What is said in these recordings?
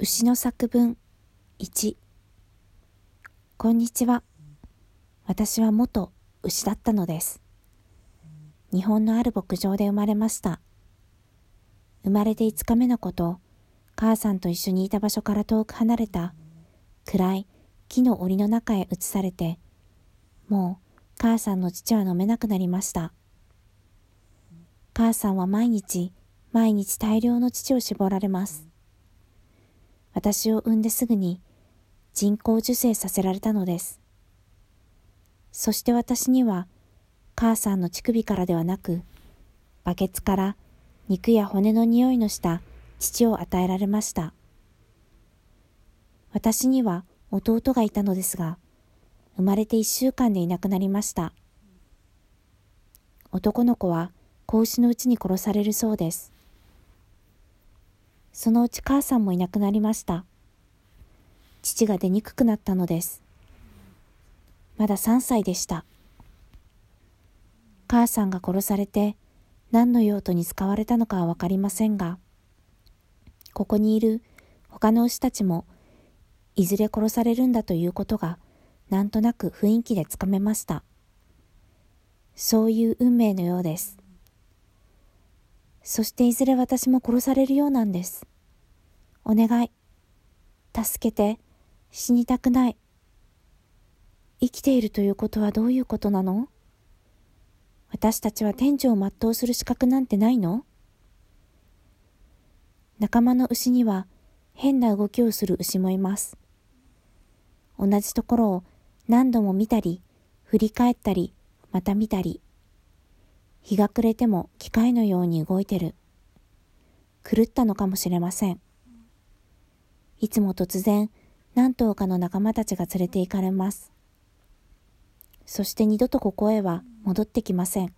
牛の作文1こんにちは。私は元牛だったのです。日本のある牧場で生まれました。生まれて5日目のこと、母さんと一緒にいた場所から遠く離れた暗い木の檻の中へ移されて、もう母さんの父は飲めなくなりました。母さんは毎日、毎日大量の乳を絞られます。私を産んですぐに人工授精させられたのです。そして私には母さんの乳首からではなく、バケツから肉や骨の匂いのした乳を与えられました。私には弟がいたのですが、生まれて一週間でいなくなりました。男の子は子牛のうちに殺されるそうです。そのうち母さんもいなくなりました。父が出にくくなったのです。まだ3歳でした。母さんが殺されて何の用途に使われたのかはわかりませんが、ここにいる他の牛たちもいずれ殺されるんだということがなんとなく雰囲気でつかめました。そういう運命のようです。そしていずれ私も殺されるようなんです。お願い。助けて。死にたくない。生きているということはどういうことなの？私たちは天井を全うする資格なんてないの？仲間の牛には変な動きをする牛もいます。同じところを何度も見たり、振り返ったり、また見たり。日が暮れても機械のように動いてる。狂ったのかもしれません。いつも突然何頭かの仲間たちが連れて行かれます。そして二度とここへは戻ってきません。連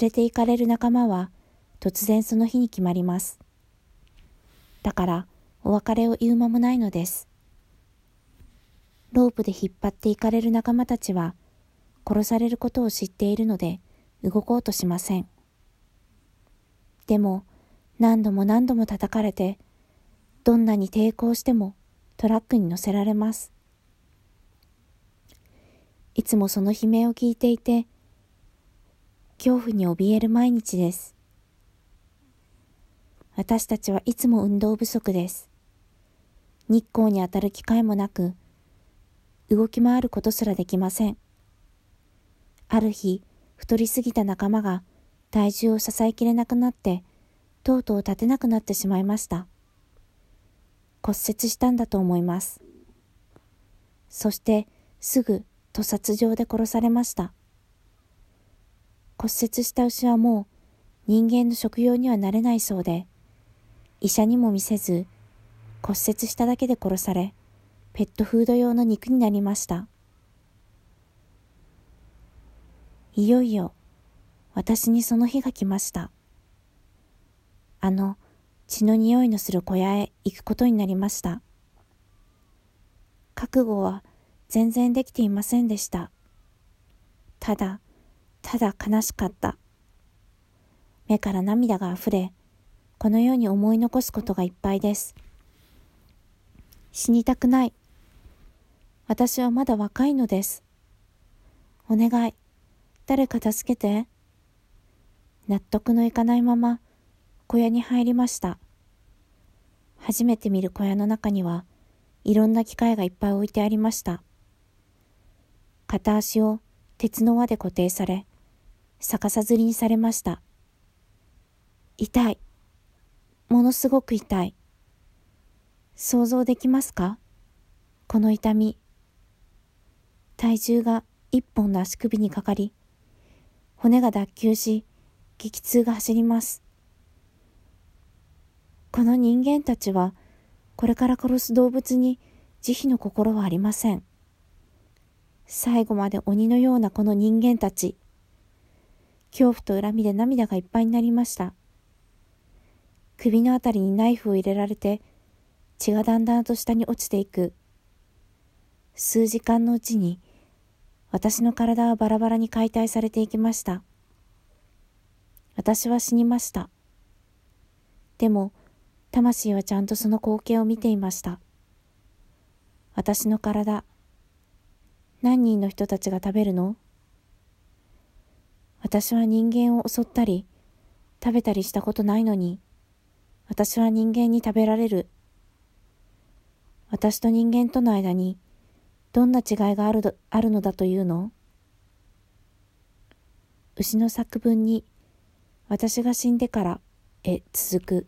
れて行かれる仲間は突然その日に決まります。だからお別れを言う間もないのです。ロープで引っ張っていかれる仲間たちは殺されることを知っているので動こうとしません。でも何度も何度も叩かれてどんなに抵抗してもトラックに乗せられます。いつもその悲鳴を聞いていて恐怖に怯える毎日です。私たちはいつも運動不足です。日光に当たる機会もなく、動き回ることすらできません。ある日、太りすぎた仲間が体重を支えきれなくなって、とうとう立てなくなってしまいました。骨折したんだと思います。そしてすぐ屠殺場で殺されました。骨折した牛はもう人間の食用にはなれないそうで、医者にも見せず骨折しただけで殺され、ペットフード用の肉になりました。いよいよ私にその日が来ました。あの血の匂いのする小屋へ行くことになりました。覚悟は全然できていませんでした。ただ、ただ悲しかった。目から涙があふれ、この世に思い残すことがいっぱいです。死にたくない。私はまだ若いのです。お願い。誰か助けて。納得のいかないまま小屋に入りました。初めて見る小屋の中にはいろんな機械がいっぱい置いてありました。片足を鉄の輪で固定され、逆さずりにされました。痛い。ものすごく痛い。想像できますか？この痛み。体重が一本の足首にかかり、骨が脱臼し、激痛が走ります。この人間たちは、これから殺す動物に慈悲の心はありません。最後まで鬼のようなこの人間たち。恐怖と恨みで涙がいっぱいになりました。首のあたりにナイフを入れられて、血がだんだんと下に落ちていく。数時間のうちに、私の体はバラバラに解体されていきました。私は死にました。でも、魂はちゃんとその光景を見ていました。私の体、何人の人たちが食べるの？私は人間を襲ったり、食べたりしたことないのに、私は人間に食べられる。私と人間との間に、どんな違いがあるあるのだというの？牛の作文に、私が死んでから、へ続く。